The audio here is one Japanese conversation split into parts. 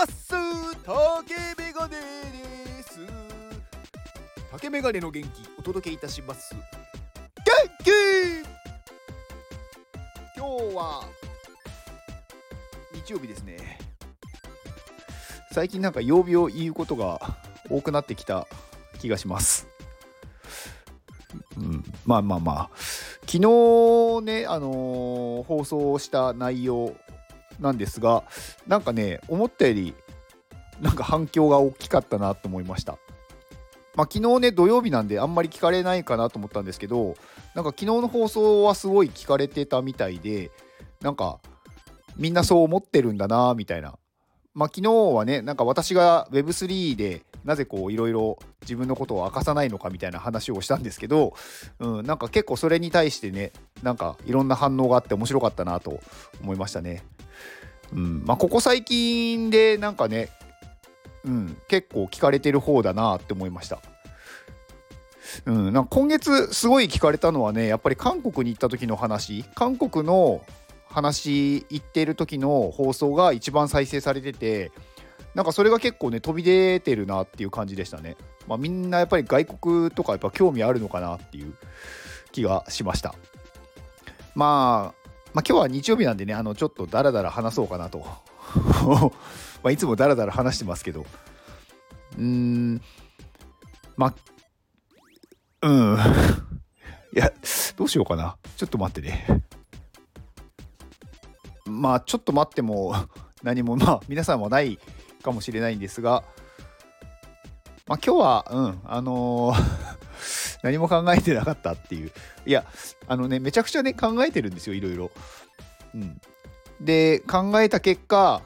ます。竹メガネです。竹メガネの元気お届けいたします。元気。今日は日曜日ですね。最近なんか曜日を言うことが多くなってきた気がします。うん、まあまあまあ。昨日ね、あのー、放送した内容なんですがなんかね思ったよりなんか反響が大きかったなと思いました。まあ、昨日ね土曜日なんであんまり聞かれないかなと思ったんですけどなんか昨日の放送はすごい聞かれてたみたいでなんかみんなそう思ってるんだなみたいなまあ昨日はねなんか私が Web3 でなぜこういろいろ自分のことを明かさないのかみたいな話をしたんですけど、うん、なんか結構それに対してねなんかいろんな反応があって面白かったなと思いましたね。うんまあ、ここ最近でなんかね、うん、結構聞かれてる方だなって思いました。うん、なんか今月すごい聞かれたのはねやっぱり韓国に行った時の話韓国の話言ってる時の放送が一番再生されててなんかそれが結構ね飛び出てるなっていう感じでしたね。まあ、みんなやっぱり外国とかやっぱ興味あるのかなっていう気がしました。まあ、まあ、今日は日曜日なんでねあのちょっとダラダラ話そうかなと。まいつもダラダラ話してますけど。うーんまあうん。いやどうしようかな。ちょっと待ってね。まあちょっと待っても 何もまあ皆さんはないかもしれないんですが、まあ、今日はうんあのー、何も考えてなかったっていういやあのねめちゃくちゃね考えてるんですよいろいろ。うん、で考えた結果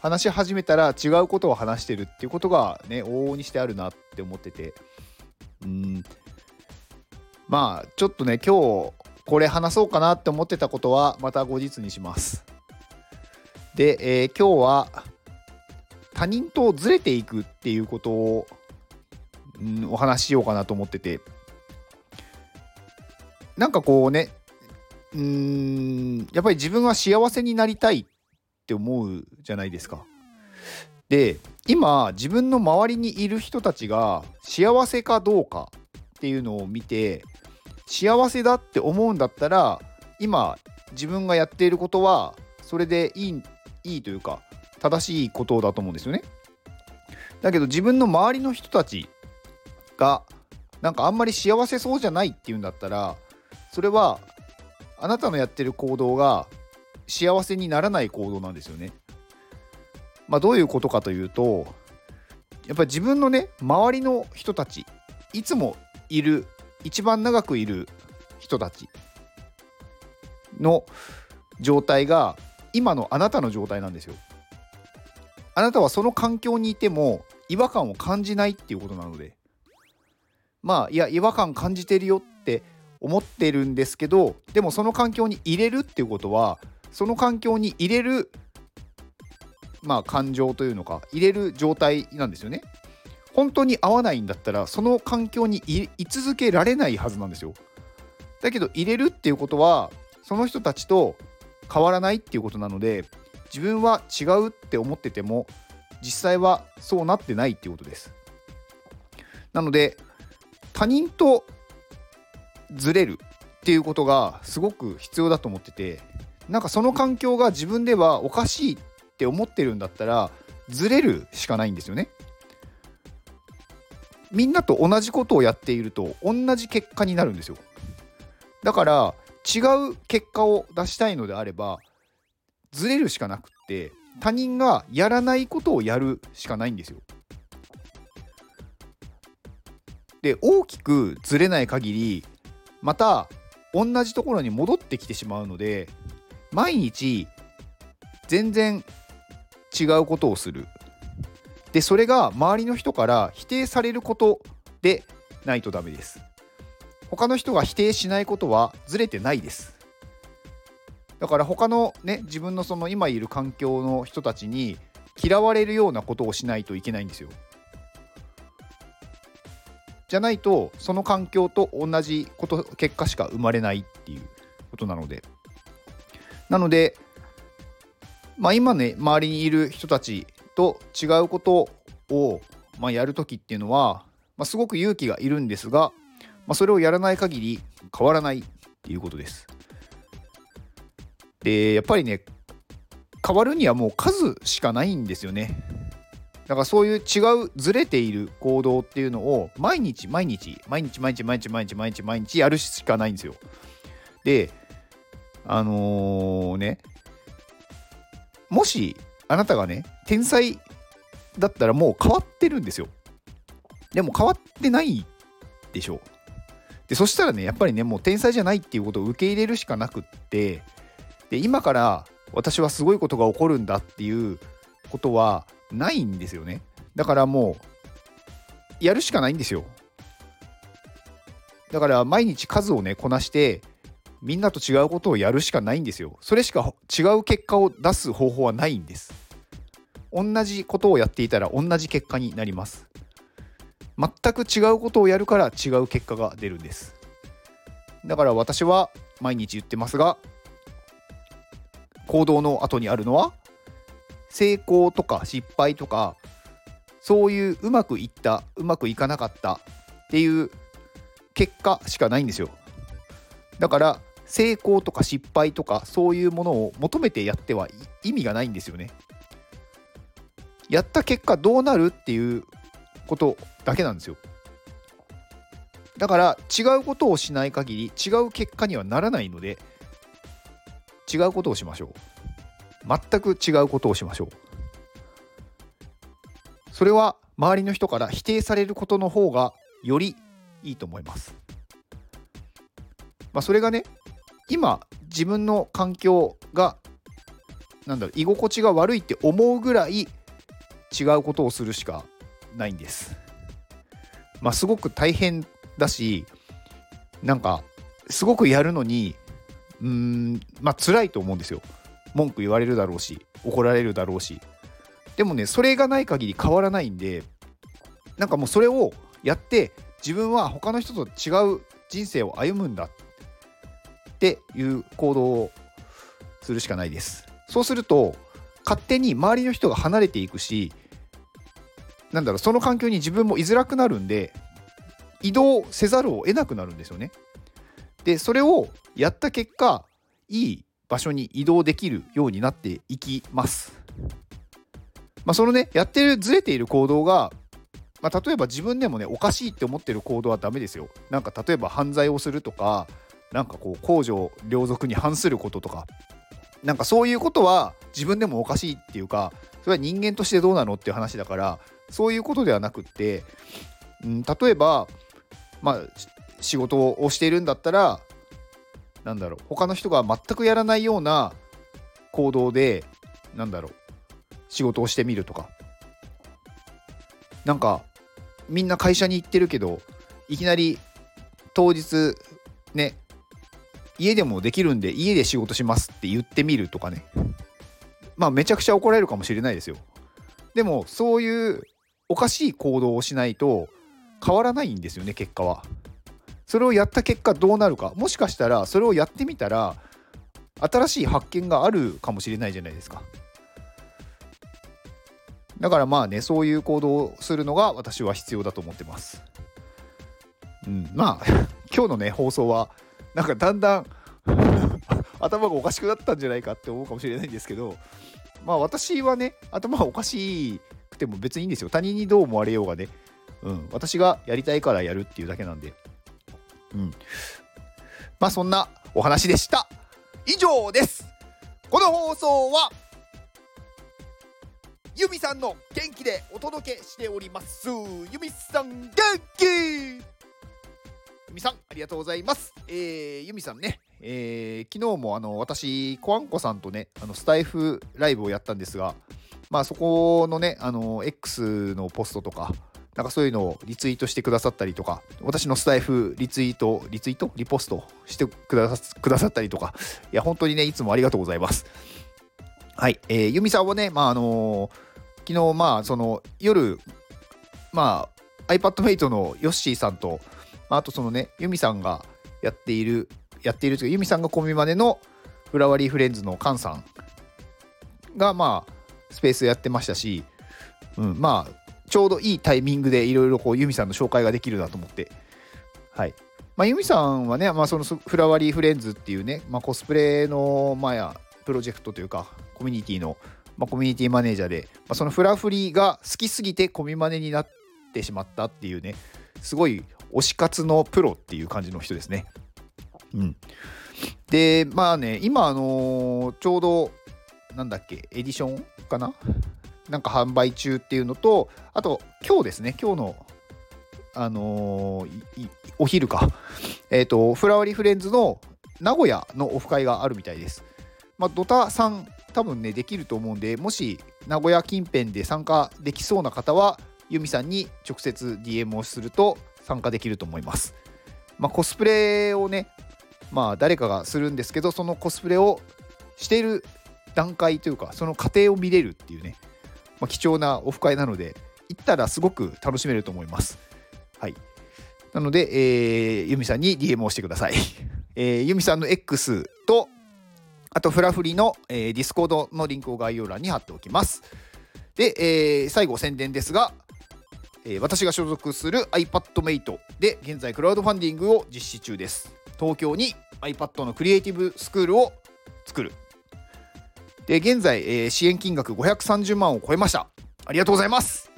話し始めたら違うことを話してるっていうことがね往々にしてあるなって思っててうんまあちょっとね今日これ話そうかなって思ってたことはまた後日にします。で、えー、今日は他人とずれていくっていうことを、うん、お話ししようかなと思っててなんかこうねうんやっぱり自分は幸せになりたいって思うじゃないですか。で今自分の周りにいる人たちが幸せかどうかっていうのを見て幸せだって思うんだったら今自分がやっていることはそれでいいいいというか正しいことだと思うんですよね。だけど自分の周りの人たちがなんかあんまり幸せそうじゃないっていうんだったらそれはあなたのやってる行動が幸せにならない行動なんですよね。まあどういうことかというとやっぱり自分のね周りの人たちいつもいる一番長くいる人たちの状態が今のあなたの状態なんですよ。あなたはその環境にいても違和感を感じないっていうことなのでまあいや違和感感じてるよって思ってるんですけどでもその環境に入れるっていうことはその環境に入れるまあ感情というのか入れる状態なんですよね。本当に合わないんだったらその環境に居続けられないはずなんですよ。だけど入れるっていうことはその人たちと変わらないっていうことなので自分は違うって思ってても実際はそうなってないっていうことです。なので他人とずれるっていうことがすごく必要だと思っててなんかその環境が自分ではおかしいって思ってるんだったらずれるしかないんですよね。みんなと同じことをやっていると同じ結果になるんですよ。だから違う結果を出したいのであればずれるしかなくって他人がやらないことをやるしかないんですよ。で大きくずれない限りまた同じところに戻ってきてしまうので毎日全然違うことをする。でそれが周りの人から否定されることでないとダメです。他の人が否定しないことはずれてないです。だから他のね自分のその今いる環境の人たちに嫌われるようなことをしないといけないんですよ。じゃないとその環境と同じこと結果しか生まれないっていうことなのでなのでまあ今ね周りにいる人たちと違うことを、まあ、やる時っていうのは、まあ、すごく勇気がいるんですが、まあ、それをやらない限り変わらないっていうことです。でやっぱりね変わるにはもう数しかないんですよね。だからそういう違うずれている行動っていうのを毎日毎日毎日毎日毎日毎日毎日毎日やるしかないんですよ。であのー、ねもしあなたがね天才だったらもう変わってるんですよ。でも変わってないでしょう。でそしたらねやっぱりねもう天才じゃないっていうことを受け入れるしかなくってで今から私はすごいことが起こるんだっていうことはないんですよね。だからもうやるしかないんですよ。だから毎日数をねこなしてみんなと違うことをやるしかないんですよ。それしか違う結果を出す方法はないんです。同じことをやっていたら同じ結果になります。全く違うことをやるから違う結果が出るんです。だから私は毎日言ってますが、行動の後にあるのは、成功とか失敗とか、そういううまくいった、うまくいかなかったっていう結果しかないんですよ。だから成功とか失敗とかそういうものを求めてやっては意味がないんですよね。やった結果どうなるっていうことだけなんですよ。だから違うことをしない限り違う結果にはならないので違うことをしましょう。全く違うことをしましょう。それは周りの人から否定されることの方がよりいいと思います。まあ、それがね今自分の環境がなんだろう居心地が悪いって思うぐらい違うことをするしかないんです。まあすごく大変だしなんかすごくやるのにうーんまあ辛いと思うんですよ。文句言われるだろうし怒られるだろうしでもねそれがない限り変わらないんでなんかもうそれをやって自分は他の人と違う人生を歩むんだっていう行動をするしかないです。そうすると勝手に周りの人が離れていくしなんだろうその環境に自分も居づらくなるんで移動せざるを得なくなるんですよね。でそれをやった結果いい場所に移動できるようになっていきます。まあ、そのねやってるずれている行動が、まあ、例えば自分でもねおかしいって思ってる行動はダメですよ。なんか例えば犯罪をするとかなんかこう公序良俗に反することとかなんかそういうことは自分でもおかしいっていうかそれは人間としてどうなのっていう話だからそういうことではなくって、うん、例えばまあ仕事をしているんだったらなんだろう他の人が全くやらないような行動でなんだろう仕事をしてみるとか。なんかみんな会社に行ってるけどいきなり当日ね家でもできるんで家で仕事しますって言ってみるとかね。まあめちゃくちゃ怒られるかもしれないですよ。でもそういうおかしい行動をしないと変わらないんですよね結果は。それをやった結果どうなるか。もしかしたらそれをやってみたら新しい発見があるかもしれないじゃないですか。だからまあねそういう行動をするのが私は必要だと思ってます。うんまあ 今日のね放送はなんかだんだん 頭がおかしくなったんじゃないかって思うかもしれないんですけどまあ私はね頭がおかしいくても別にいいんですよ。他人にどう思われようがね、うん、私がやりたいからやるっていうだけなんで。うん。まあそんなお話でした。以上です。この放送はユミさんの元気でお届けしております。ユミさん元気。ゆみさん、ありがとうございます。えー、ゆみさんね、えー、昨日もあの私、コアンコさんとね、あのスタイフライブをやったんですが、まあそこのね、あの X のポストとか、なんかそういうのをリツイートしてくださったりとか、私のスタイフリツイート、リツイート？リポストしてくださくださったりとか、いや、本当にね、いつもありがとうございます。はい、えー、ゆみさんはね、まああのー、昨日、まあ、その夜、まあ、iPadMate のヨッシーさんと、まあ、あとそのね、ユミさんがやっている、やっているというか、ユミさんがコミマネのフラワリーフレンズのカンさんが、まあ、スペースやってましたし、うん、まあちょうどいいタイミングでいろいろこうユミさんの紹介ができるなと思って。はい。まあ、ユミさんはね、まあ、そのフラワリーフレンズっていうね、まあ、コスプレの、まあ、やプロジェクトというかコミュニティの、まあ、コミュニティマネージャーで、まあ、そのフラフリーが好きすぎてコミマネになってしまったっていうねすごい推し活のプロっていう感じの人ですね。うん、でまあね今あのー、ちょうどなんだっけ？エディションかな？なんか販売中っていうのとあと今日ですね今日のあのー、お昼か、えっ、ー、と、フラワーリーフレンズの名古屋のオフ会があるみたいです。まあ、ドタさん、多分ね、できると思うんで、もし名古屋近辺で参加できそうな方は、ユミさんに直接 DM をすると参加できると思います。まあ、コスプレをね、まあ、誰かがするんですけど、そのコスプレをしている段階というか、その過程を見れるっていうね、まあ、貴重なオフ会なので、行ったらすごく楽しめると思います。はい。なので、えー、ユミさんに DM をしてください。えー、ユミさんの X と、あとフラフリの、えー、ディスコードのリンクを概要欄に貼っておきます。で、えー、最後宣伝ですが、えー、私が所属する iPadMate で現在クラウドファンディングを実施中です。東京に iPad のクリエイティブスクールを作る。で、現在、えー、支援金額530万を超えました。ありがとうございます。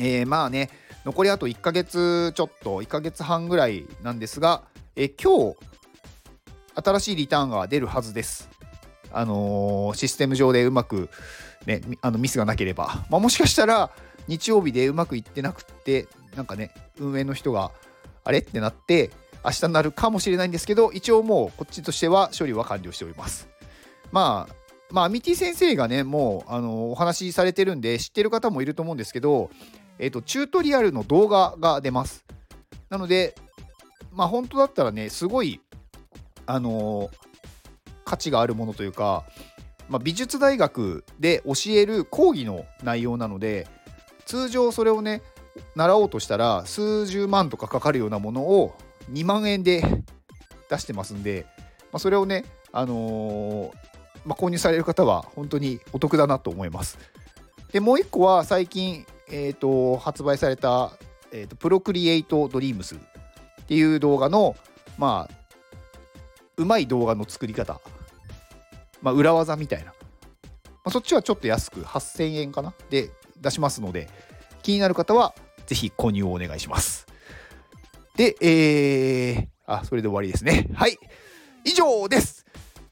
えー、まあね、残りあと1ヶ月ちょっと1ヶ月半ぐらいなんですが、え今日新しいリターンが出るはずです。あのー、システム上でうまく、ね、あのミスがなければ、まあ、もしかしたら日曜日でうまくいってなくってなんかね運営の人があれ？ってなって明日になるかもしれないんですけど一応もうこっちとしては処理は完了しております。まあまあ、アミティ先生がねもうあのお話しされてるんで知ってる方もいると思うんですけどえっ、と、チュートリアルの動画が出ます。なので、まあ本当だったらね、すごい、あの、価値があるものというか、まあ、美術大学で教える講義の内容なので、通常それをね、習おうとしたら数十万とかかかるようなものを2万円で出してますんで、まあ、それをね、あのー、まあ、購入される方は本当にお得だなと思います。でもう一個は最近えーと、発売された、えーと、プロクリエイトドリームスっていう動画の、まあ、うまい動画の作り方、まあ、裏技みたいな、まあ、そっちはちょっと安く8000円かな？で出しますので、気になる方はぜひ購入をお願いします。で、えー、あ、それで終わりですね。はい。以上です。